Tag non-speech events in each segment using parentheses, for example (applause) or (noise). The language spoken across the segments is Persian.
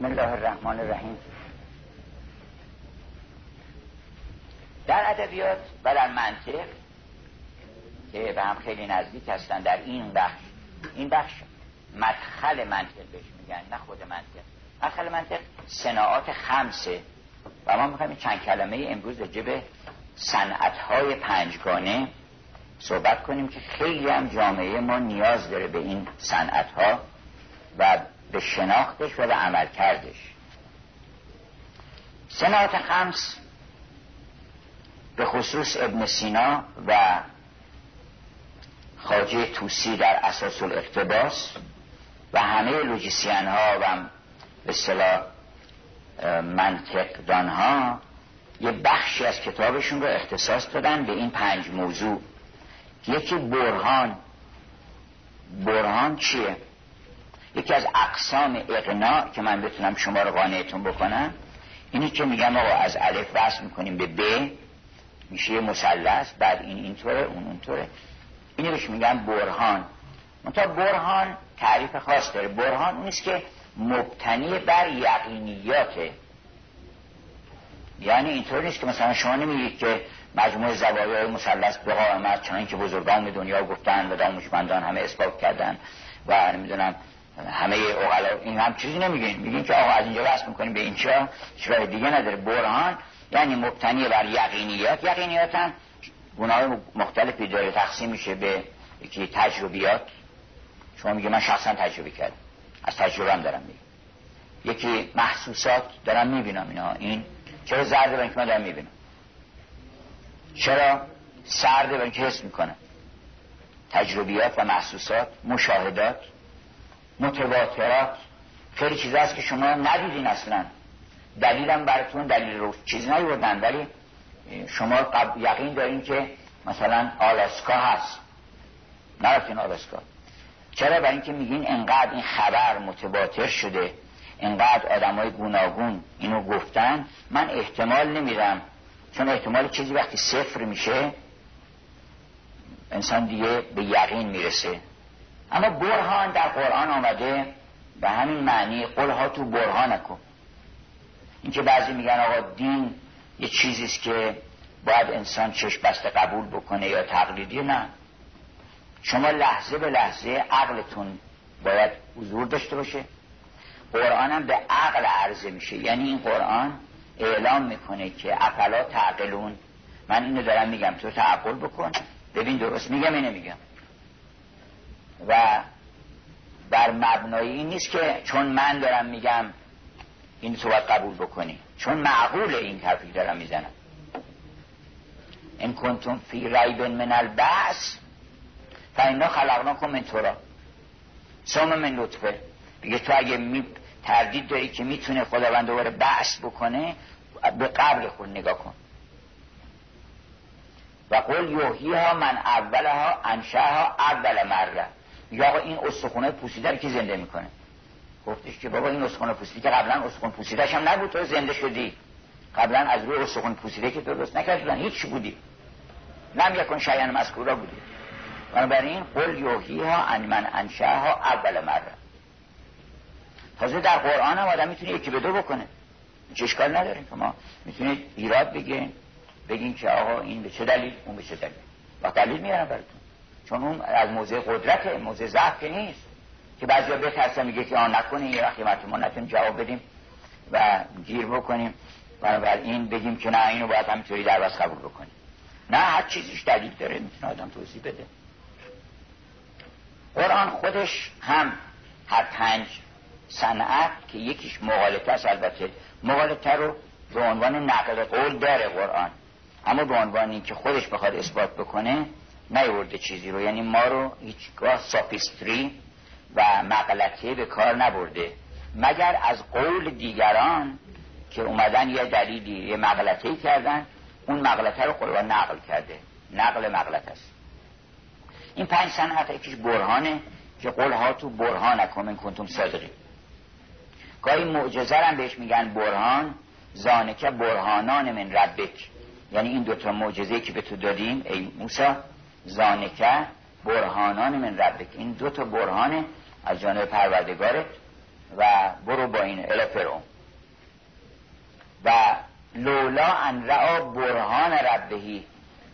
بسم الله الرحمن الرحیم. در ادبیات و در منطق که به هم خیلی نزدیک هستن در این بخش این بخش مدخل منطق بهش میگن نه خود منطق. مدخل منطق صناعات خمسه و ما می‌خوایم چند کلمه امروز جب صنعت های پنجگانه صحبت کنیم که خیلی هم جامعه ما نیاز داره به این صنعت ها و به شناختش و به عمل کردش. صناعت خمس به خصوص ابن سینا و خاجه توسی در اساس الاقتباس و همه لوجیسین ها و به صلاح منطقدان ها یه بخشی از کتابشون رو اختصاص دادن به این پنج موضوع. یکی برهان. برهان چیه؟ یکی از اقسام اقناع که من بتونم شما رو قانعتون بکنم اینی که میگم آقا از الف وصل می‌کنیم به ب میشه مثلث بعد این اینطوره اون اونطوره. اینو بهش میگن برهان. منتها برهان تعریف خاص داره. برهان اونیست که مبتنی بر یقینیاته یعنی اینطور نیست که مثلا شما نمیگید که مجموع زوایای مثلث به قائمت چنان که بزرگان دنیا گفتن و دانشمندان همه اثبات کردن و نمی‌دونم همه اوغلا این هم چیزی نمیگین میگین که آقا از اینجا وصل می‌کنیم به اینجا چرا دیگه نداره. برهان یعنی مبتنی بر یقینیات. یقینیات هم گناه مختلفی داره. تقسیم میشه به یکی تجربیات. شما میگه من شخصا تجربه کردم. از تجربه هم دارم میگم. یکی محسوسات دارم می‌بینم اینا. این چرا زرده برای من دارم می‌بینم؟ چرا سرده برای که حس می‌کنم تجربیات و محسوسات مشاهدات. متواترات. خیلی چیز هست که شما ندیدین اصلا. دلیلم براتون دلیل رو چیز نیوردن ولی شما یقین دارین که مثلا آلاسکا هست. نرفتین آلاسکا. چرا؟ برای اینکه میگین انقدر این خبر متواتر شده انقدر آدم های گوناگون اینو گفتن من احتمال نمیرم چون احتمال چیزی وقتی صفر میشه انسان دیگه به یقین می‌رسه. اما برهان در قرآن آمده. به همین معنی قلها تو برهان نکن. این که بعضی میگن آقا دین یه چیزیست که باید انسان چشم بسته قبول بکنه یا تقلیدی. نه. شما لحظه به لحظه عقلتون باید حضور داشته باشه. قرآن هم به عقل عرضه میشه. یعنی این قرآن اعلام می‌کنه که افلا تعقلون. من اینو دارم میگم. تو تعقل بکن. ببین درست میگم اینو میگم و بر مبنای این نیست که چون من دارم میگم این تو باید قبول بکنی. چون معقول این حرفی دارم می‌زنم. این کنتون فی ریب من البعث فاینا خلقناکم من تورا ثم من لطفه. بگه تو اگه می تردید داری که می‌تونه خداوند دوباره بحث بکنه به قبل خود نگاه کن. و قول یوهی ها من اولها انشاها اول مره. یا آقا این استخونه پوسیده رو که زنده می‌کنه؟ گفتش که بابا این استخونه پوسیده که قبلا استخون پوسیدهش هم نبود تو زنده شدی. قبلا از روی استخون پوسیده که درست نکردن هیچ بودی. لم یکن شیئا مذکورا بودی. بنابراین قل یوهی ها ان من ها اول مره تازه در قرآن هم آدم می‌تونه یکی به دو بکنه. چه اشکال نداره. که ما می‌تونید ایراد بگین بگین که آقا این به چه دلیل اون به چه دلیل. و دلیل میارم براتون. چون اون از موضع قدرت موضع ضعف که نیست. که بعضیا بترسن میگه که آن نکنه یه وقتی ما نتونیم جواب بدیم و گیر بکنیم. این بگیم که نه اینو باید همینطوری در قبول بکنیم. نه هر چیزیش دلیل داره می‌تونه آدم توضیح بده. قرآن خودش هم هر پنج صنعت که یکیش مغالطه است البته مغالطه رو به عنوان نقل قول داره قرآن. اما به عنوان که خودش بخواد اثبات بکنه نیورده چیزی رو. یعنی ما رو هیچگاه ساپیستری و مغلطه به کار نبرده. مگر از قول دیگران که اومدن یه دلیلی یه مغلطه کردن اون مغلطه رو قرآن نقل کرده. نقل مغلط است. این پنج صنعت یکیش برهانه که قول ها تو برهان من کنتم صادقی. گاهی معجزه هم بهش میگن برهان. زانکه برهانان من ربک. یعنی این دوتا معجزه که به تو دادیم ای موسا زانکه برهانان من ربک. این دوتا برهانه از جانب پروردگارت و برو با این الافرون و لولا ان رعا برهان ربهی.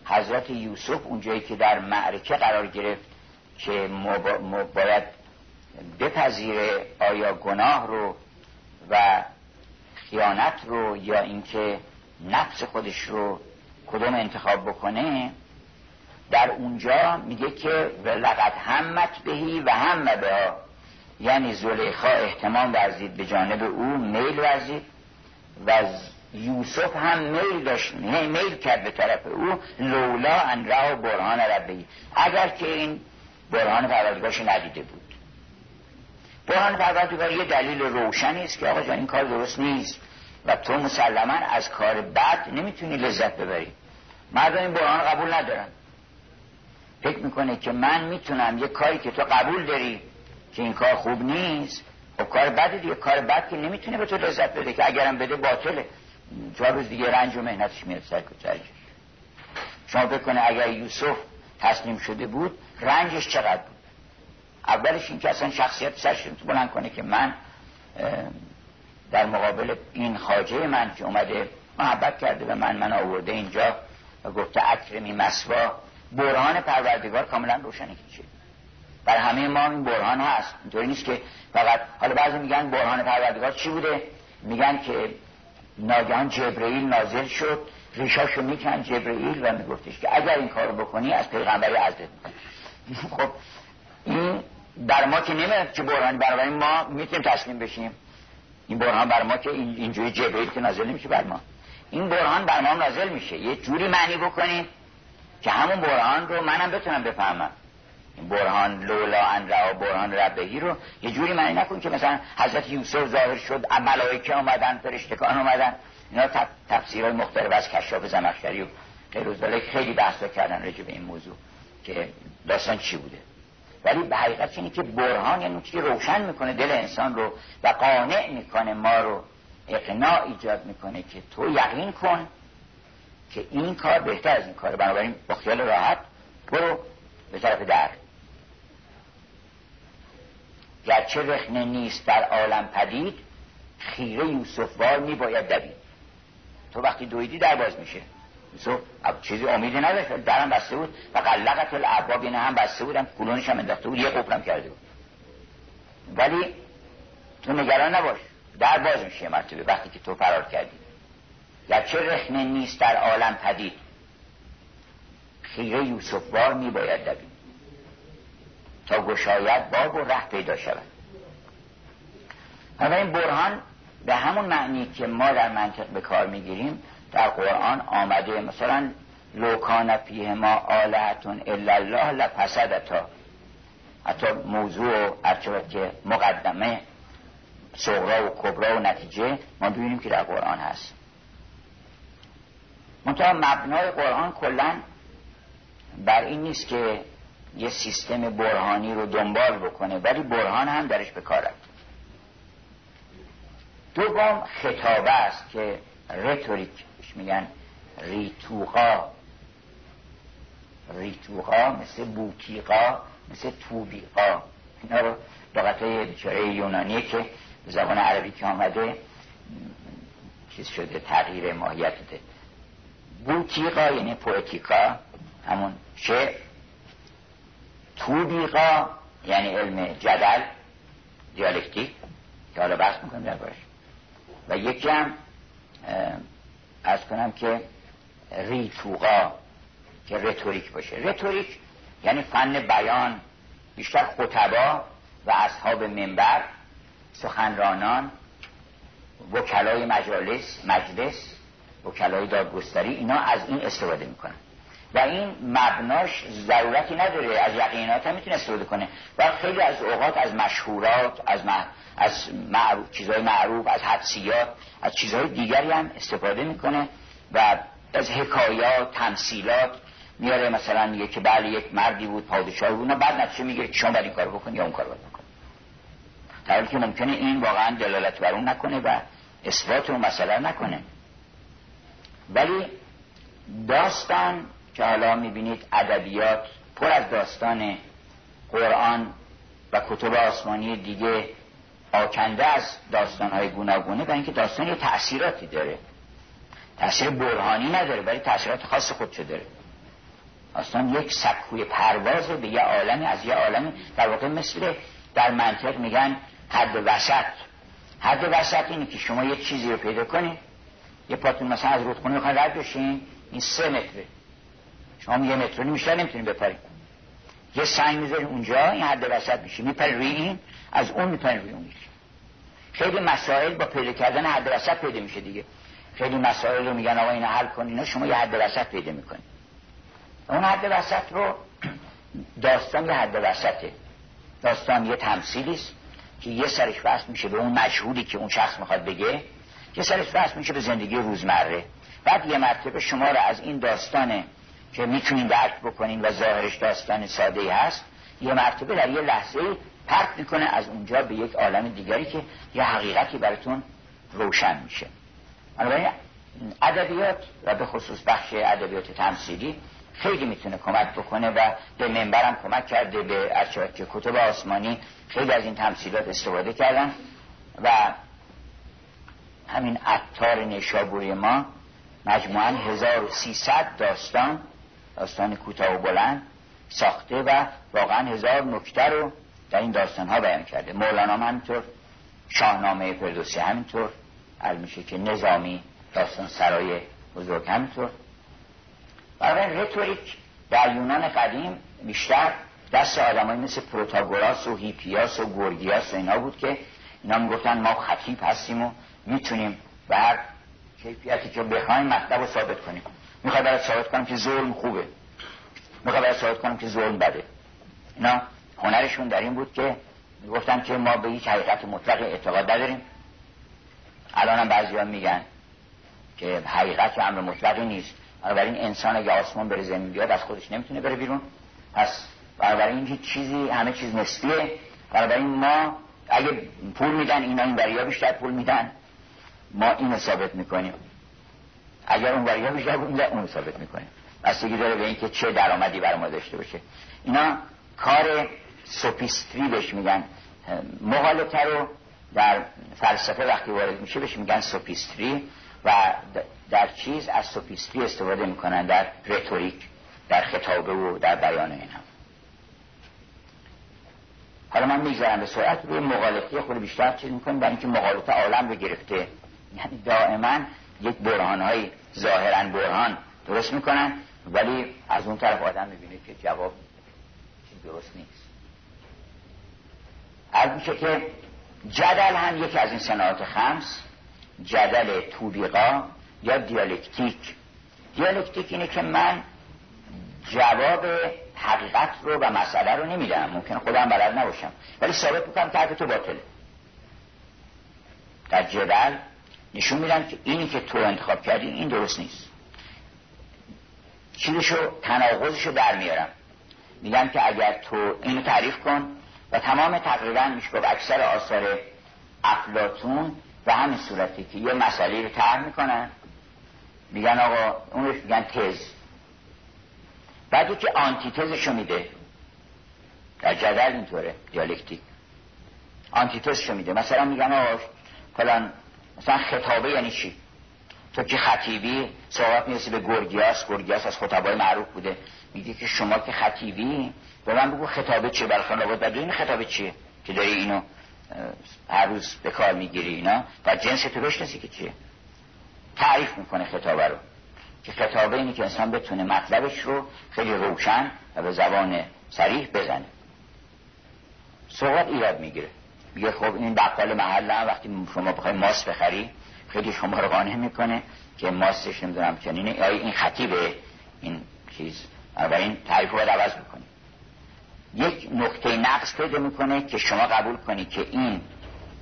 حضرت یوسف اونجایی که در معرکه قرار گرفت که باید بپذیره آیا گناه رو و خیانت رو یا اینکه نفس خودش رو کدوم انتخاب بکنه در اونجا میگه که لقد همت بهی و هم به یعنی زلیخا احتمام ورزید به جانب او میل ورزید. و یوسف هم میل داشت میل کرد به طرف او. لولا ان را برهان ربی. اگر که این برهان پروردگارش ندیده بود. برهان پروردگار یه دلیل روشنی است که آقا جان این کار درست نیست. و تو مسلما از کار بد نمی‌تونی لذت ببری. مردم این برهان قبول ندارن. فکر می‌کنه که من می‌تونم یه کاری که تو قبول داری که این کار خوب نیست و خب کار بد دیگه کار بد که نمی‌تونه به تو لذت بده که اگرم بده باطله. چهار روز دیگه رنج و مهنتش میاد سر شما بکنه اگر یوسف تسلیم شده بود رنجش چقدر بود؟ اولش این که اصلا شخصیت سرش تو بلند کنه که من در مقابل این خاجه من که اومده محبت کرده و من من آورده اینجا و گفته اکرمی مسوا برهان پروردگار کاملا روشنه که بر همه ما این برهان هست. اینطوری نیست که فقط حالا بعضی میگن برهان پروردگار چی بوده؟ میگن که ناگهان جبرئیل نازل شد. ریشاشو میکن جبرئیل و میگفتش که اگر این کارو بکنی از پیغمبری عزت (laughs) خب این بر ما که نمیاد که برهان برای ما می‌تونیم تسلیم بشیم. این برهان بر ما که اینجوری جبرئیل که نازل نمیشه بر ما. این برهان بر ما نازل میشه. یه جوری معنی بکنیم که همون برهان رو منم بتونم بفهمم. برهان لولا ان را برهان ربهی رو یه جوری معنی نکن که مثلا حضرت یوسف ظاهر شد ملائکه آمدن فرشتگان اومدن. اینا تفسیرهای مختلف از کشاف زمخشری و غیر خیلی بحث کردن راجع به این موضوع که داستان چی بوده. ولی به حقیقت اینه که برهان یعنی چیزی روشن می‌کنه دل انسان رو و قانع می‌کنه ما رو اقناع ایجاد می‌کنه که تو یقین کن که این کار بهتر از این کار بنابراین با خیال راحت برو به طرف در. گرچه رخنه نیست در عالم پدید خیره یوسفوار می باید دوید. تو وقتی دویدی در باز میشه. یوسف چیزی امیدی نداشت درم بسته بود. و قلقت العباب اینه هم بسته بودم کلونش هم انداخته بود یه قفلم کرده بود. ولی تو نگران نباش در باز میشه مرتبه. وقتی که تو فرار کردی. گرچه رخنه نیست در عالم پدید؟ خیره یوسفوار می باید دوید. تا گشاید باب و ره پیدا شود. این برهان به همون معنی که ما در منطق به کار می‌گیریم در قرآن آمده مثلا لوکان فیه ما آلهتون الا الله لپسدتا حتی موضوع و که مقدمه صغرا و کبرا و نتیجه ما ببینیم که در قرآن هست. منتها مبنای قرآن کلا بر این نیست که یه سیستم برهانی رو دنبال بکنه ولی برهان هم درش به کار رفت دوم خطابه است که رتوریک میگن ریتوقا. ریتوقا مثل بوتیقا مثل توبیقا. اینا رو لغت بیچاره یونانیه که زبان عربی که آمده چیز شده تغییر ماهیت ده. بوتیقا یعنی پویتیکا همون شعر توبیقا یعنی علم جدل دیالکتیک. که حالا بحث می‌کنم در باش و یکی هم از کنم که ریتوقا که رتوریک باشه. رتوریک یعنی فن بیان بیشتر خطبا و اصحاب منبر سخنرانان وکلای مجالس مجلس. وکلای دادگستری اینا از این استفاده می‌کنن. و این مبناش ضرورتی نداره از یقینات هم می‌تونه استفاده کنه. و خیلی از اوقات از مشهورات از, از معروف... چیزهای معروف از حدسیات از چیزهای دیگری هم استفاده می‌کنه. و از حکایات تمثیلات میاره. مثلا میگه که بله یک مردی بود پادشاه بود. بعد نتیجه میگه که شما باید این کار بکن یا اون کار باید بکن در که ممکنه این واقعا دلالت بر اون نکنه و اثبات اون مسئله نکنه. ولی داستان که حالا می‌بینید ادبیات پر از داستان قرآن و کتب آسمانی دیگه آکنده از داستانهای گوناگونه و اینکه داستان یه تأثیراتی داره. تأثیر برهانی نداره ولی تأثیرات خاص خودشو داره. داستان یک سکوی پرواز به یه عالمی از یه عالمی در واقع مثل در منطق میگن حد وسط. حد وسط اینه که شما یه چیزی رو پیدا کنید یه پاتون مثلا از رودخونه می‌خوان رد بشین این سه متره. شما یه متر میشه نمی‌تونید بپرید یه سنگ می‌ذاریم اونجا این حد وسط میشه. میپر روی این از اون میپر روی اون خیلی مسائل با پیدا کردن حد وسط پیدا میشه دیگه. خیلی مسائل رو میگن آقا اینو حل کن اینا شما یه حد وسط پیدا می‌کنید اون حد وسط رو (clears throat) داستان یه حد وسطه. داستان یه تمثیلی است که یه سرش وصل میشه به اون مشهوری که اون شخص می‌خواد بگه. یه سرش وصل میشه به زندگی روزمره. بعد یه مرتبه شما رو از این داستانه که می‌تونین درک بکنین و ظاهرش داستان ساده هست یه مرتبه در یه لحظه پرت می‌کنه از اونجا به یک عالم دیگری که یه حقیقتی براتون روشن میشه. بنابراین ادبیات و به خصوص بخش ادبیات تمثیلی خیلی می‌تونه کمک بکنه و به منبرم کمک کرده به که کتب آسمانی خیلی از این تمثیلات استفاده کردن و همین عطار نشابوری ما مجموعا 1300 داستان داستان کوتاه و بلند ساخته و واقعا هزار نکته رو در این داستان ها بیان کرده. مولانا همینطور شاهنامه فردوسی همینطور میشه که نظامی داستان سرای بزرگ همینطور. برای رتوریک در یونان قدیم بیشتر دست آدمایی مثل پروتاگوراس و هیپیاس و گورگیاس و اینا بود که اینا می‌گفتن ما خطیب هستیم و می‌تونیم به هر کیفیتی که بخوایم مطلب رو ثابت کنیم. می‌خواد برای ثابت کنم که ظلم خوبه. می‌خواد برای ثابت کنم که ظلم بده. اینا هنرشون در این بود که می‌گفتن که ما به هیچ حقیقت مطلق اعتقاد نداریم. الان هم بعضی میگن که حقیقت امر مطلقی نیست. بنابراین انسان اگه آسمان بره زمین بیاد از خودش نمی‌تونه بره بیرون. پس بنابراین هیچ چیزی همه چیز نسبیه. بنابراین ما اگه پول میدن اینا این بریا بیشتر پول میدن. ما این ثابت می‌کنیم. اگر اون بیشتر پول میدن اون ثابت می‌کنیم. بستگی داره به اینکه چه درآمدی برای ما داشته باشه. اینا کار سوپیستری بهش میگن. مغالطه رو در فلسفه وقتی وارد میشه بهش میگن سوپیستری و در چیز از سوپیستری استفاده می‌کنن در رتوریک در خطابه و در بیان اینا. حالا من می‌گذارم به سرعت. روی مغالطه خود بیشتر چیز می‌کنیم. برای اینکه مغالطه عالم رو گرفته. یعنی دائما یک برهان های ظاهرا برهان درست می‌کنن ولی از اون طرف آدم می‌بینه که جواب چیز درست نیست. از میشه که جدل هم یکی از این صناعات خمس جدل توبیقا یا دیالکتیک. دیالکتیک اینه که من جواب حقیقت رو و مسئله رو نمیدم. ممکن خودم بلد نباشم. ولی ثابت می‌کنم که تو باطله. در جدل نشون میدم که اینی که تو انتخاب کردی این درست نیست. چیزشو تناقضشو در میارم میگم که اگر تو اینو تعریف کن و تمام تقریبا میشه گفت اکثر آثار افلاتون به همین صورتی که یه مسئله رو طرح می‌کنن. میگن آقا اونش میگن تز. بعدی که آنتیتزشو میده. در جدل اینطوره دیالکتیک. آنتیتزشو میده. مثلا میگن آقا فلان مثلا خطابه یعنی چی؟ تو که خطیبی صحبت می‌رسی به گرگیاس گرگیاس از خطبای معروف بوده. میگه که شما که خطیبی به من بگو خطابه چیه؟ برای خانواده. و این خطابه چیه که داری اینو هر روز به کار می‌گیری اینا. و جنس تو بشنسی که چیه؟ تعریف می‌کنه خطابه رو. که خطابه اینی که انسان بتونه مطلبش رو خیلی روشن و به زبان سریح بزنه. صحبت ایراد می‌گیره. میگه خب این بقال محل هم وقتی شما بخوای ماست بخری خیلی شما رو قانع می‌کنه که ماستش نمی‌دونم چنینه. یا این خطیبه این چیز. این تعریف رو عوض می‌کنه یک نقطه نقص پیدا می‌کنه که شما قبول کنی که این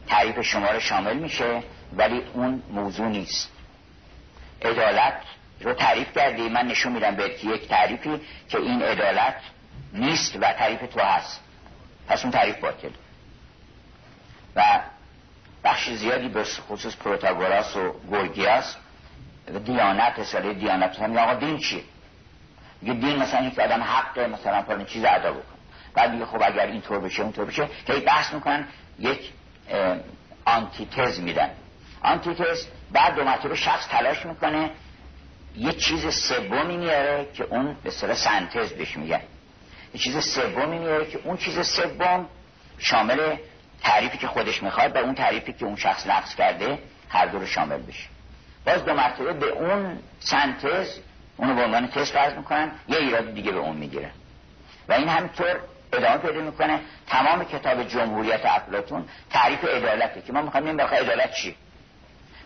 تعریف شما رو شامل میشه ولی اون موضوع نیست. عدالت رو تعریف کردی من نشون میدم بهت یک تعریفی که این عدالت نیست و تعریف تو هست. پس اون تعریف باطل. و بخش زیادی به خصوص پروتاگوراس و گورگیاس و دیانت رساله دیانت. هم آقا دین چیه؟ میگه دین مثلا یک آدم حق مثلا فلان چیز ادا بکن. بعد میگه خب اگر این طور بشه اون طور بشه که بحث می‌کنن یک آنتیتز میدن. آنتیتز بعد دو مرتبه شخص تلاش می‌کنه یه چیز سومی میاره که اون به صورت سنتز بهش میگن. یه چیز سومی میاره که اون چیز سوم شامل تعریفی که خودش می‌خواد و اون تعریفی که اون شخص نقص کرده هر دو رو شامل بشه. باز دو مرتبه به اون سنتز اونو به عنوان تست فرض می‌کنن یه ایراد دیگه به اون می‌گیرن و این همینطور ادامه پیدا می‌کنه. تمام کتاب جمهوریت افلاتون تعریف عدالته که ما می‌خوایم این بخواه عدالت چی؟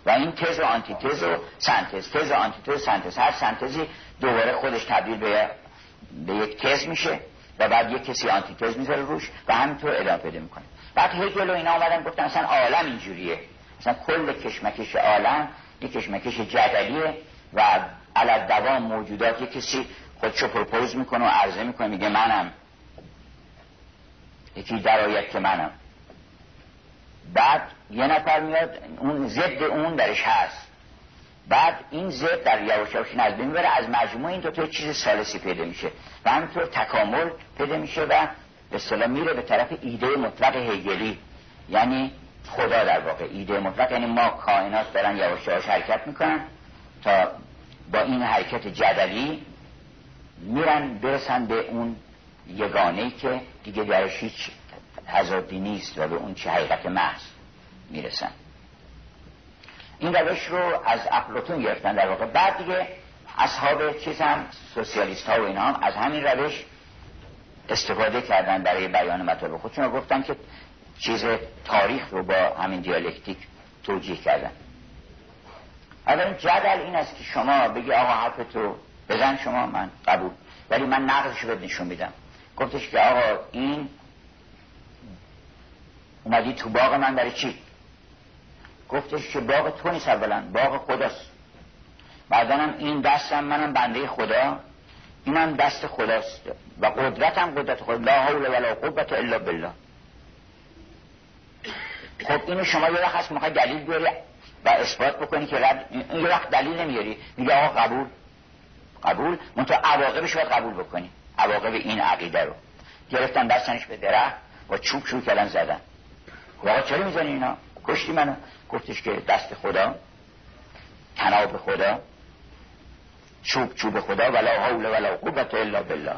و این تز و آنتیتز و سنتز تز و آنتیتز و سنتز هر سنتزی دوباره خودش تبدیل به, به یک تز میشه و بعد یک کسی آنتیتز می‌ذاره روش و همینطور ادامه پیدا می‌کنه. بعد هگل و اینا آمدن گفتن اصلا عالم اینجوریه. مثلا کل کشمکش عالم یک کشمکش جدلیه و علت دوام موجودات یک کسی خودشو propose می‌کنه و عرضه می‌کنه میگه منم. یکی در میاد که منم. بعد یه نفر میاد اون ضد اون درش هست. بعد این ضد در یواش یواش نزد می‌بره از مجموع این دو تا چیز سالسی پیدا میشه. و همینطور تکامل پیدا میشه و به میره به طرف ایده مطلق هگلی. یعنی خدا در واقع. ایده مطلق یعنی ما کائنات دارن یواش یواش حرکت می‌کنن تا با این حرکت جدلی میرن برسن به اون یگانه که دیگه درش هیچ تضادی نیست و به اون چه حقیقت محض می‌رسن. این روش رو از افلاتون گرفتن در واقع. بعد دیگه اصحاب چیز هم سوسیالیست ها و اینا هم از همین روش استفاده کردن برای بیان مطالب خودشون گفتن که چیز تاریخ رو با همین دیالکتیک توجیه کردن. این جدل این است که شما بگی آقا حرف تو بزن شما من قبول. ولی من نقضش رو نشون میدم. گفتش که آقا این اومدی تو باغ من برای چی؟ گفتش که باغ تو نیست اولا باغ خداست. بعدنم این دستم منم بنده خدا. اینم دست خداست. و قدرتم قدرت خدا لا حول ولا قوت الا بالله. خب اینو شما یه وقت هست می‌خوای دلیل بیاری و اثبات بکنی که رب این وقت دلیل نمیاری. میگه آقا قبول. قبول؟ منتها عواقبش باید قبول بکنی. عواقب این عقیده رو. گرفتن دستنش به درخت و چوب شروع کردن زدن. آقا چرا می‌زنی اینا؟ کشتی منو. گفتش که دست خدا تناب خدا. چوب چوب خدا ولا حول ولا قوت الا بالله.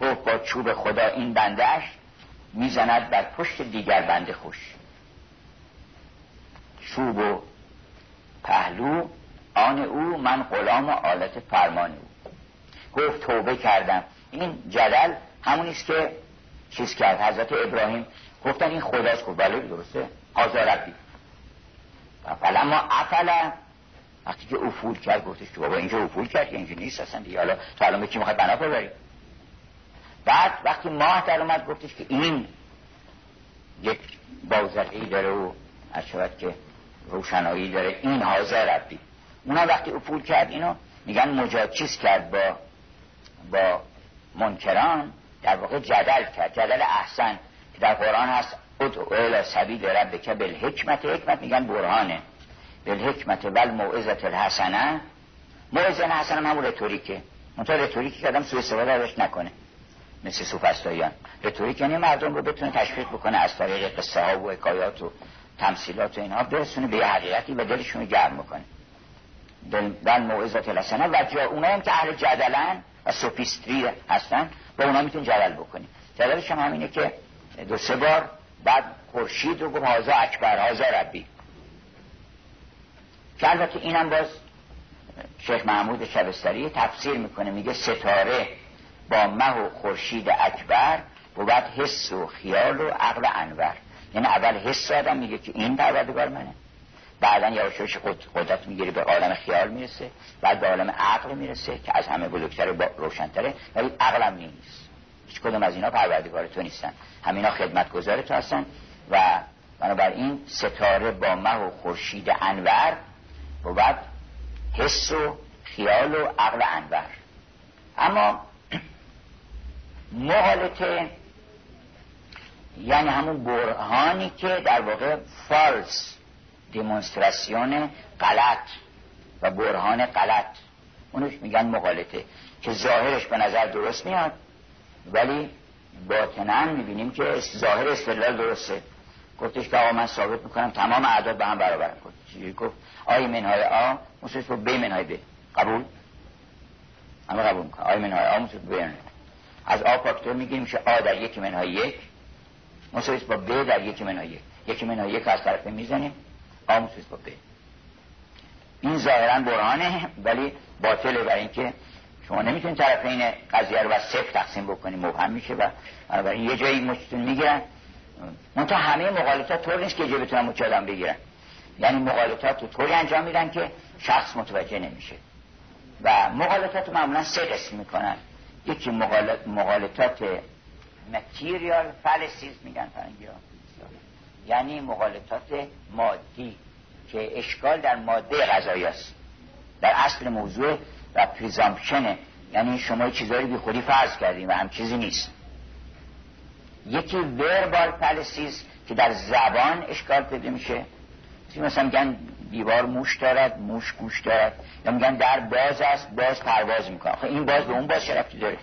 گفت با چوب خدا این بندهش می‌زند بر پشت دیگر بنده خوش. چوب و پهلو آن او من غلام آلت فرمان او. گفت توبه کردم. این جدل همونیست که چیز کرد. حضرت ابراهیم گفتن این خداست. گفت بله درسته. آزاربی ما افلا وقتی که افول کرد گفتش که بابا اینجا افول کرد که اینجا نیست اصلا دیگه. حالا تو الان به کی می‌خواد بنا ببری؟ بعد وقتی ماه در اومد گفتش که این یک بازرقی داره و از شود که روشنایی داره. این حاضر ربی. اونا وقتی افول کرد اینو میگن مجاد چیز کرد با با منکران در واقع جدل کرد. جدل احسن. که در قرآن هست ادعو الى سبیل ربک بالحکمت. حکمت میگن برهانه. بالحکمت ول موعظت الحسنه موعظه حسنه همون رتوریکه. منتها رتوریکی که آدم سوء استفاده ازش نکنه. مثل سوفستاییان رتوریک یعنی مردم رو بتونه تشویق بکنه از طریق قصه ها و حکایات و تمثیلات و اینها برسونه به حقیقتی و دلشون رو گرم بکنه. دل موعظت الحسنه و جا اونا هم که اهل جدلن و سوفیستری هستن با اونا میتون جدل بکنی جدلش هم همینه که دو سه بار بعد خورشید رو گفت هازا اکبر هازا ربی. که البته اینم باز شیخ محمود شبستری تفسیر می‌کنه میگه ستاره با مه و خورشید اکبر بود حس و خیال و عقل انور. یعنی اول حس آدم میگه که این پروردگار منه. بعدا یواش قدرت می‌گیره به عالم خیال می‌رسه بعد به عالم عقل می‌رسه که از همه بزرگتره با روشنتره ولی عقلم نیست. هیچ کدوم از اینا پروردگار تو نیستن. همینا خدمتگزار تو هستن و بنابراین ستاره با مه و خورشید انور بود حس و خیال و عقل انور. اما (clears throat) محالته یعنی همون برهانی که در واقع فالس دیمونستراسیون غلط و برهان غلط اونش میگن مقالطه که ظاهرش به نظر درست میاد ولی باطنا می‌بینیم که ظاهر استدلال درسته. گفتش که آقا من ثابت می‌کنم تمام اعداد به هم برابر چیزی گفت آی منهای آ مساوی با ب منهای ب. قبول؟ همه قبول می‌کنم آی منهای آ مساوی با ب. از آ فاکتور میگیم میشه آ در یک منهای یک مساوی با ب در یک منهای یک. یک منهای یک از طرف می‌زنیم آ مساوی با ب. این ظاهرا برهانه ولی باطله برای اینکه شما نمی‌تونید طرف این قضیه رو بر صفر تقسیم بکنید مبهم میشه و بنابراین یه جایی مچتون می‌گیرن منتها همه مقالطات طور نیست که بتونن مچ آدم بگیرن. یعنی مقالطات رو طوری انجام میدن که شخص متوجه نمیشه. و مقالطات معمولا سه قسم می‌کنن. یکی مقالطات متریال فالسیز میگن فرنگی یعنی مقالطات مادی که اشکال در ماده غذایی است. در اصل موضوع و پریزامپشنه یعنی شما چیزایی بی خودی فرض کردیم و هم چیزی نیست. یکی وربال پلسیز که در زبان اشکال پیدا میشه. مثلا میگن دیوار موش دارد موش گوش دارد. یا میگن در باز است باز پرواز می‌کنه خب این باز به اون باز شرفتی داره؟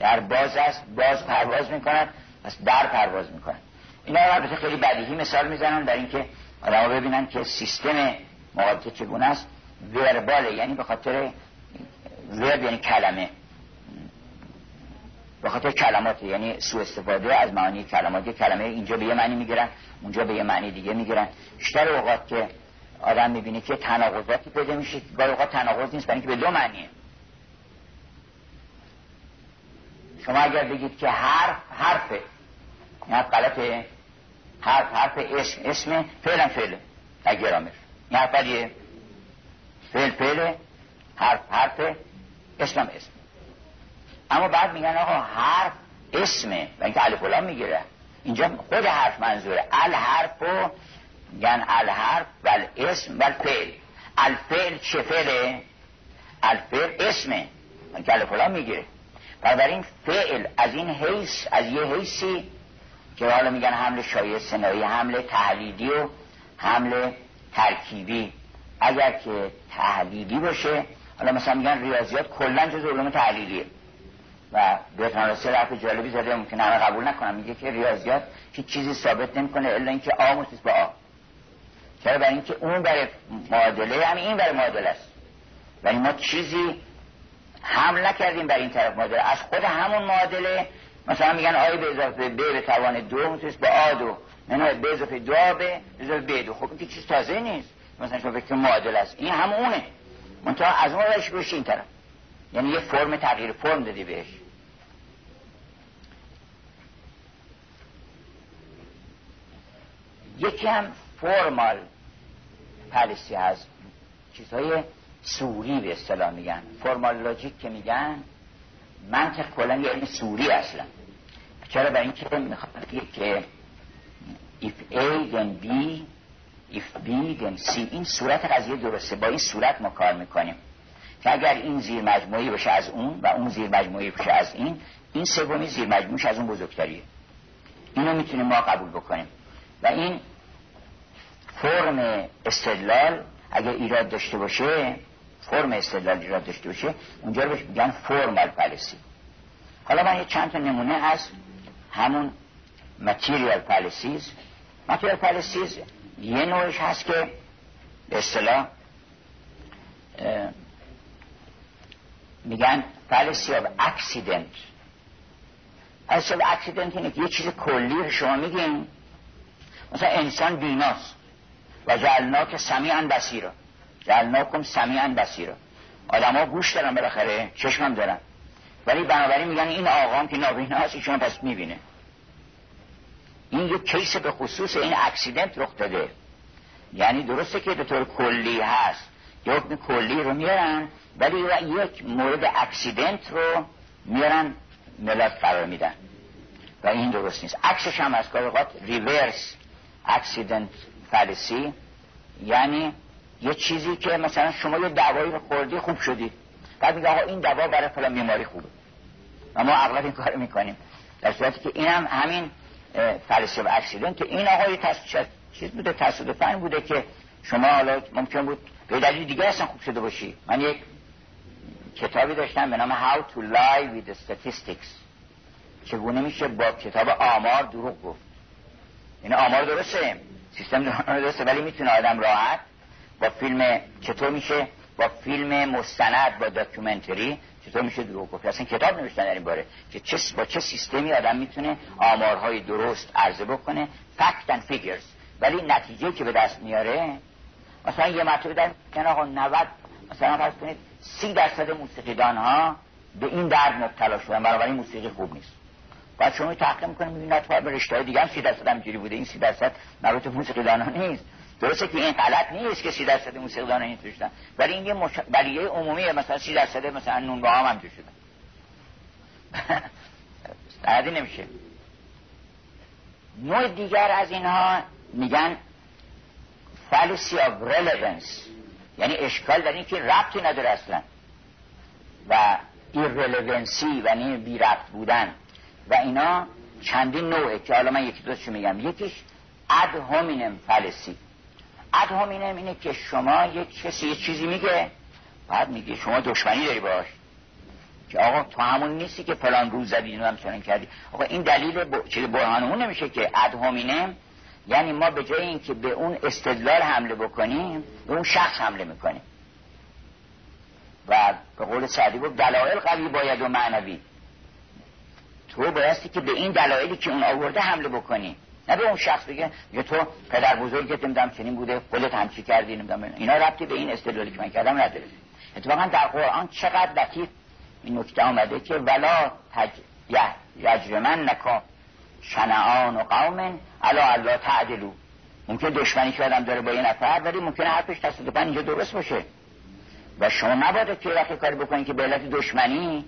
در باز است باز پرواز می‌کند پس در پرواز می‌کنه اینا البته خیلی بدیهی مثال می‌زنن در اینکه آدم ببینن که سیستم مقابلت چگونه است ورباله. یعنی به خاطر ورب یعنی کلمه. به خاطر کلمات یعنی سو استفاده از معانی کلمات کلمه اینجا به یه معنی می‌گیرن اونجا به یه معنی دیگه می‌گیرن. بیشتر اوقات که آدم می‌بینه که تناقضاتی پیدا میشه گاهی اوقات تناقض نیست اینکه به دو معنیه. شما اگر بگید که حرف حرفه. نه غلطه حرف حرف اسم اسم فعلا فعله. در گرامر. این حرف فعل فعله حرف حرف اسم اسم. اما بعد میگن آقا حرف اسمه و اینکه الف می‌گیره. اینجا خود حرف منظوره. الحرف و میگن الحرف و اسم و الفعل. الفعل چه فعله؟ الفعل اسمه. اینکه الف می‌گیره. این فعل از این حیث از یه حیثی که حالا میگن حمل شایع سنایی حمل تحلیدی و حمل ترکیبی. اگر که تحلیلی باشه حالا مثلا میگن ریاضیات کلا جز علوم تحلیلیه. و برتان راسل حرف جالبی زده ممکن همه قبول نکنم میگه که ریاضیات هیچ چیزی ثابت نمی‌کنه الا اینکه آ متصل با آ. چرا؟ برای اینکه اون برای معادله همین این برای معادله است. ولی ما چیزی حمل نکردیم برای این طرف معادله. از خود همون معادله مثلا میگن آی به اضافه ب به توان دو متصل با آ دو. نه به اضافه دو به اضافه ب دو. خب این چیز تازه نیست. مثلا شما فکر معادله است. این همونه. منتها از اون روش این طرف. یعنی یه فرم تغییر فرم دادی بهش. یکی هم فرمال پالیسی هست. چیزهای سوری به اصطلاح میگن. فرمال لاجیک که میگن منطق کلا یعنی سوری اصلا. چرا؟ برای اینکه می‌خواد که if A then B if B then C این صورت قضیه درسته. با این صورت ما کار می‌کنیم. که اگر این زیر مجموعی بشه از اون و اون زیر مجموعی بشه از این این سومی زیر مجموعش از اون بزرگتریه. اینو می‌تونیم ما قبول بکنیم. و این فرم استدلال اگر ایراد داشته باشه فرم استدلال ایراد داشته باشه اونجا رو میگن فرمال پالیسی حالا من یه چند تا نمونه از همون ماتریال پالیسیز ماتریال پالیسیز یه نوعش هست که به اصطلاح میگن پالیسی of accident. پالیسی of accident اینه که یه چیز کلی شما میگین. مثلا انسان بیناست و جعلنا که سمیعا بسیرا جعلنا کم سمیعا بسیرا آدم ها گوش دارن بالاخره چشمم دارن. ولی بنابراین میگن این آقام که نابینا هست ایشون پس می‌بینه. این یه کیس به خصوص این اکسیدنت رخ داده. یعنی درسته که به طور کلی هست. یه حکم کلی رو میارن ولی یک مورد accident رو میارن ملت قرار میدن. و این درست نیست. عکسش هم از کار reverse accident fallacy یعنی یه چیزی که مثلا شما یه دوایی خوردی خوب شدی. بعد میگه آقا این دوا برای فلان بیماری خوبه. و ما اغلب این کار می‌کنیم. در صورتی که این هم همین fallacy of accident که این آقا یه چیز بوده تصادفاً بوده که شما حالا ممکن بود به دلیل دیگه اصلا خوب شده باشی. من یک کتابی داشتم به نام How to Lie with Statistics. چگونه میشه با کتاب آمار دروغ گفت؟ این آمار درسته؟ سیستم درسته ولی می‌تونه آدم راحت با فیلم چطور میشه با فیلم مستند با داکیومنتری چطور میشه دروغ گفت. اصلا کتاب نوشتن در این باره که چه با چه سیستمی آدم می‌تونه آمارهای درست عرضه بکنه. فکت اند فیگرز ولی نتیجه که به دست میاره مثلا یه مرتبه در کن آقا 90 مثلا فرض کنید 30 درصد موسیقیدان ها به این درد مبتلا شدن. بنابراین موسیقی خوب نیست. بعد شما تحقیق می‌کنید می‌بینید نه به رشته دیگه هم 30 درصد همینجوری بوده. این 30 درصد مربوط به موسیقیدان ها نیست. درسته که این غلط نیست که 30 درصد موسیقیدان این توشتن ولی این یه مش... بلیه عمومیه. مثلا 30 درصد مثلا نون با هم هم توش شدن عادی نمیشه. نوع دیگر از اینها میگن fallacy of relevance. یعنی اشکال در این که ربطی نداره اصلا. و irrelevancy و یعنی بی ربط بودن. و اینا چندین نوعه که حالا من یکی دوستشو میگم. یکیش اد هومینم فلسی اد هومینم اینه که شما یه کسی یه چیزی میگه بعد میگه شما دشمنی داری باش. که آقا تو همون نیستی که فلان روز زدی هم چنین کردی. آقا این دلیل ب... چیز برهانمون نمیشه که اد هومینم یعنی ما به جای اینکه به اون استدلال حمله بکنیم به اون شخص حمله می‌کنیم. و به قول سعدی بود دلایل قوی باید و معنوی. تو بایستی که به این دلایلی که اون آورده حمله بکنی. نه به اون شخص بگه یا تو پدر بزرگت نمی‌دونم چنین بوده خودت همچی کردی نمی‌دونم اینا. ربطی به این استدلالی که من کردم نداره. اتفاقا در قرآن چقدر لطیف این نکته آمده که ولا تج... یجرمن نکا شنعان و قوم علا الله تعدلو. ممکن دشمنی که آدم داره با یه نفر ولی ممکنه حرفش تصادفا اینجا درست باشه. و شما نباید که وقتی کاری بکنید که به علت دشمنی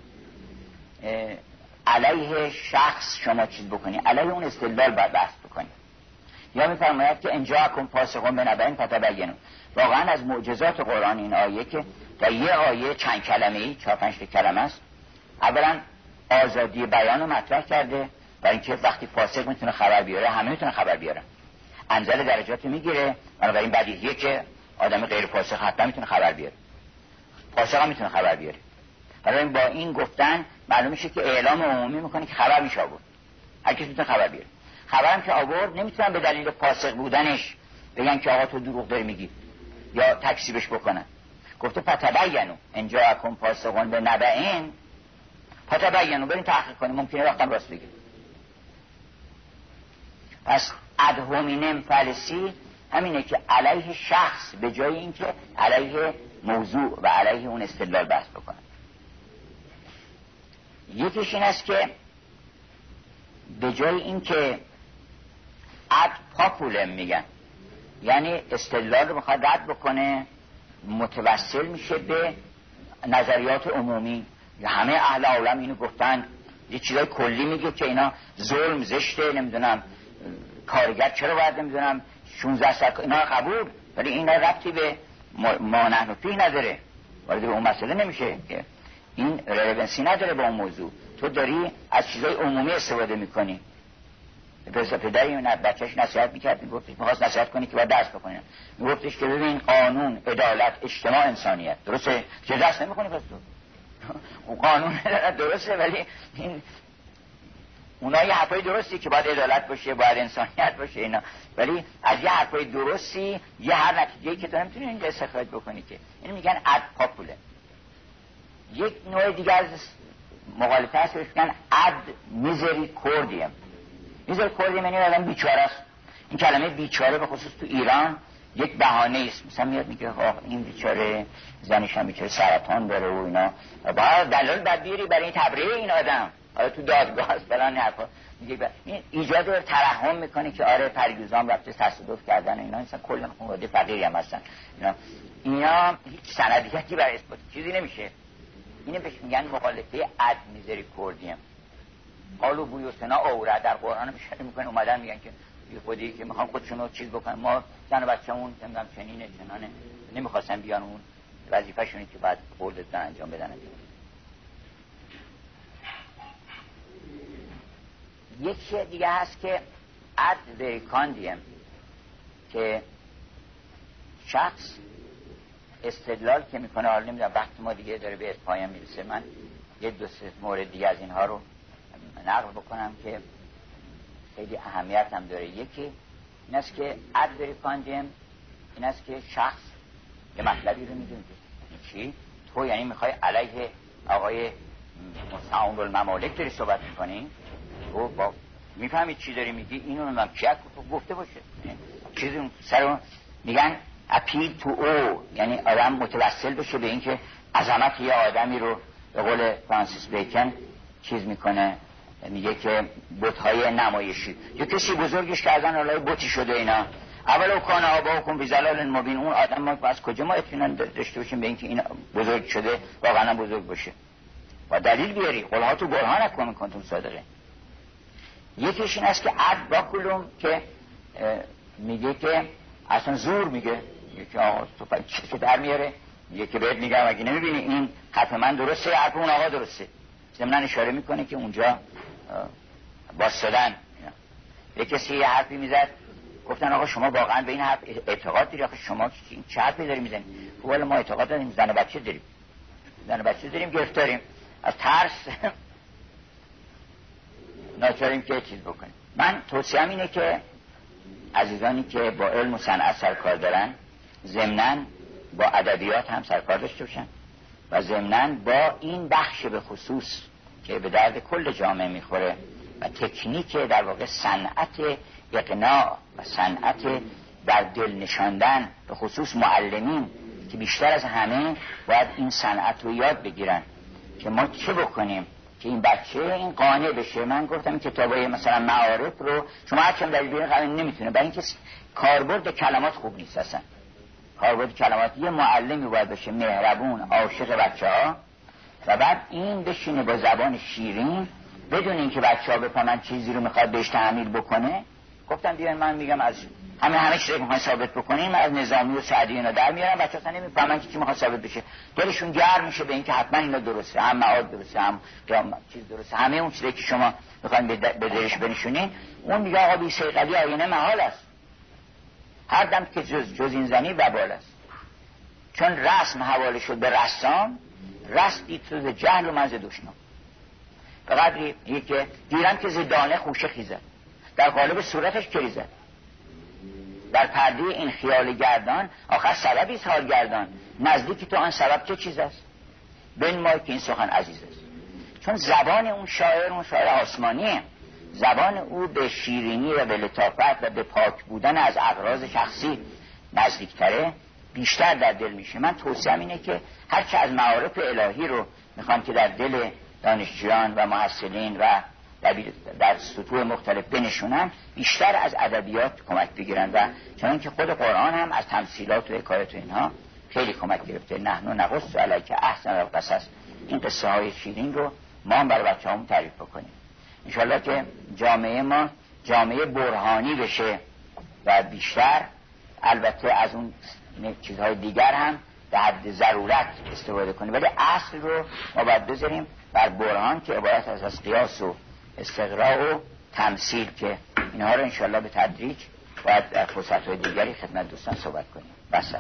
علیه شخص شما چیز بکنی. علیه اون استدلال باید بحث بکنی. یا میفرماید که انجا کن پاسخون به نبعین فتبینون واقعا از معجزات قرآن این آیه که در یه آیه چند کلمه ای چهار پنج کلمه است اولا آزادی بیان رو مطرح کرده و اینکه وقتی فاسق می‌تونه خبر بیاره همه می‌تونه خبر بیاره. انزل درجات می‌گیره بنابراین بدیهیه که آدم غیر فاسق حتما می‌تونه خبر بیاره. فاسق هم می‌تونه خبر بیاره. برای با این گفتن معلوم میشه که اعلام عمومی می‌کنه که خبر میشه آورد. هر کسی می‌تونه خبر بیاره. خبرم که آورد نمی‌تونن به دلیل فاسق بودنش بگن که آقا تو دروغ داری میگی یا تکسیبش بکنن. گفته فتبینو اینجا اکن فاسقون به نبعین فتبینو بریم تحقیق کنیم ممکنه وقتا راست بگیم پس ادهومینم فلسی همینه که علیه شخص به جای اینکه علیه موضوع و علیه اون استدلال بحث بکنه. یکیش این است که به جای اینکه اد پاپولم میگن یعنی استدلال رو می‌خواد رد بکنه متوسل میشه به نظریات عمومی. همه اهل عالم اینو گفتن. یه چیزای کلی میگه که اینا ظلم زشته نمی‌دونم کارگر چرا باید نمی‌دونم 16 سال اینا قبول ولی اینا ربطی به ما نحن فیه نداره. وارد به اون مسئله نمیشه. که این رلونسی نداره با اون موضوع. تو داری از چیزای عمومی استفاده می‌کنی. پس پدری بچهش نصیحت می‌کرد میگفتش می‌خواست نصیحت کنی که باید درس بکنی میگفتش که ببین قانون عدالت اجتماع انسانیت. درسته؟ که درس نمی‌کنی پس تو؟ (laughs) قانون (laughs) درسته ولی این اونا یه حرفای درستی که باید عدالت باشه باید انسانیت باشه اینا. ولی از یه حرفای درستی یه هر نتیجه که تو نمی‌تونی اینجا استخراج بکنی که. این میگن اد پاپوله یک نوع دیگه از مغالطه هست میگن اد میزری کوردیم میزری کوردیم یعنی آدم بیچاره است. این کلمه بیچاره به خصوص تو ایران یک بهانه است. مثلا میاد میگه این بیچاره زنش هم بیچاره سرطان داره و اینا. با دلال بدبیری برای این تبریه این آدم. آره تو دادگاه است فلان حرفا. میگه این ایجاد ترحم می‌کنه که آره پریوزان رفته تصادف کردن اینا. مثلا کلا خانواده فقیری هم هستن. اینا. اینا هیچ سندیتی برای اثبات. چیزی نمیشه. اینه بهش میگن مخالفه می‌ذاری کردیم قالو بوی و سنا اوره در قرآن میشه می‌کنه اومدن میگن که یه خودی که می‌خوان خودشون رو چیز بکنن. ما زن و بچه‌مون نمی‌دونم چنینه چنانه نمی‌خواستن بیان اون وظیفه‌شونه که بعد قول انجام بدن یک دیگه هست که اد وریکاندیم که شخص استدلال که می‌کنه حالا نمی‌دونم وقت ما دیگه داره به پایان می‌رسه. من یه دو سه مورد دیگه از اینها رو نقل بکنم که خیلی اهمیت هم داره. یکی این است که ادوری این است که شخص یه مطلبی رو می‌دونه. چی؟ تو یعنی می‌خوای علیه آقای مستعان الممالک داری صحبت می‌کنی؟ تو با می‌فهمید چی داری میگی؟ اینو نمی‌دونم. چی گفته باشه؟ چیزی سر میگن. اپیل تو او یعنی آدم متوسل بشه به اینکه عظمت یه آدمی رو به قول فرانسیس بیکن چیز می‌کنه میگه که های نمایشی. یه کسی بزرگش کردن الهی بوتی شده اینا. اول او کان آبا کن بی زلال مبین. اون آدم ما از کجا ما اطمینان داشته باشیم به اینکه این بزرگ شده واقعا بزرگ باشه؟ و دلیل بیاری. قولها تو برهان نکن کنتون صادقه یکیش این است که عد با که میگه که اصلا زور میگه. یکی آقا تو که در میاره؟ که بهت میگم اگه نمی‌بینی این حرف من درسته حرف اون آقا درسته. ضمن اشاره می‌کنه که اونجا باستادن یه کسی یه حرفی می‌زد گفتن آقا شما واقعا به این حرف اعتقاد داری آقا شما چه حرفی داری می‌زنی خب ما اعتقاد داریم زن و بچه داریم. زن و بچه داریم گرفتاریم. از ترس (laughs) ناچاریم که چیز بکنیم. من توصیهم اینه که عزیزانی که با علم و صنعت سرکار دارن ضمنا با ادبیات هم سرکار داشته باشن و ضمنا با این بخش به خصوص که به درد کل جامعه می‌خوره و تکنیک در واقع صنعت اقناع و صنعت در دل نشاندن به خصوص معلمین که بیشتر از همه باید این صنعت رو یاد بگیرن که ما چه بکنیم که این بچه این قانع بشه. من گفتم کتابای مثلا معارف رو شما هر چند در بیرون نمی‌تونه برای اینکه کاربرد کلمات خوب نیست اصلا. کاربرد کلمات یه معلمی باید بشه مهربون عاشق بچه ها. و بعد این بشینه با زبان شیرین بدون اینکه بچه ها بفهمن چیزی رو می‌خواد بهش تحمیل بکنه. گفتم بیان من میگم از همه همه چیزی که ثابت بکنیم از نظامی و سعدی اینا در میارم بچه اصلا نمی‌فهمن که چی می‌خواد ثابت بشه. دلشون گرم میشه به اینکه حتما اینا درسته هم معاد درسته هم چیز درسته. همه اون چیزی که شما می‌خواین به دلش بنشونین. اون میگه آقا بی سیقلی آینه محال است. هر دم که جز, جز این زنی وبال است. چون رسم حواله شد به رسام رستی تو جهل و منز دشنام به قدری که دیرم که زدانه خوشه خیزد. در قالب صورتش کریزد در پرده این خیال گردان آخر سببی حال گردان. نزدیکی تو آن سبب چه چیز است؟ بین ما که این سخن عزیز است. چون زبان اون شاعر اون شاعر آسمانیه. زبان او به شیرینی و به لطافت و به پاک بودن از اغراض شخصی نزدیکتره بیشتر در دل میشه. من توصیم اینه که هرچه از معارف الهی رو می‌خوان که در دل دانشجویان و محصلین و در سطوح مختلف بنشونن بیشتر از ادبیات کمک بگیرن و چون که خود قرآن هم از تمثیلات و حکایت و اینها خیلی کمک گرفته. نحن نقص علیک احسن القصص. این قصه های شیرین رو ما هم برای بچه تعریف بکنیم. انشالله که جامعه ما جامعه برهانی بشه و بیشتر البته از اون چیزهای دیگر هم به حد ضرورت استفاده کنیم. ولی اصل رو ما باید بذاریم بر برهان که عبارت از از قیاس و استقراء و تمثیل که اینها رو انشالله به تدریج باید در فرصت دیگری خدمت دوستان صحبت کنیم. بس.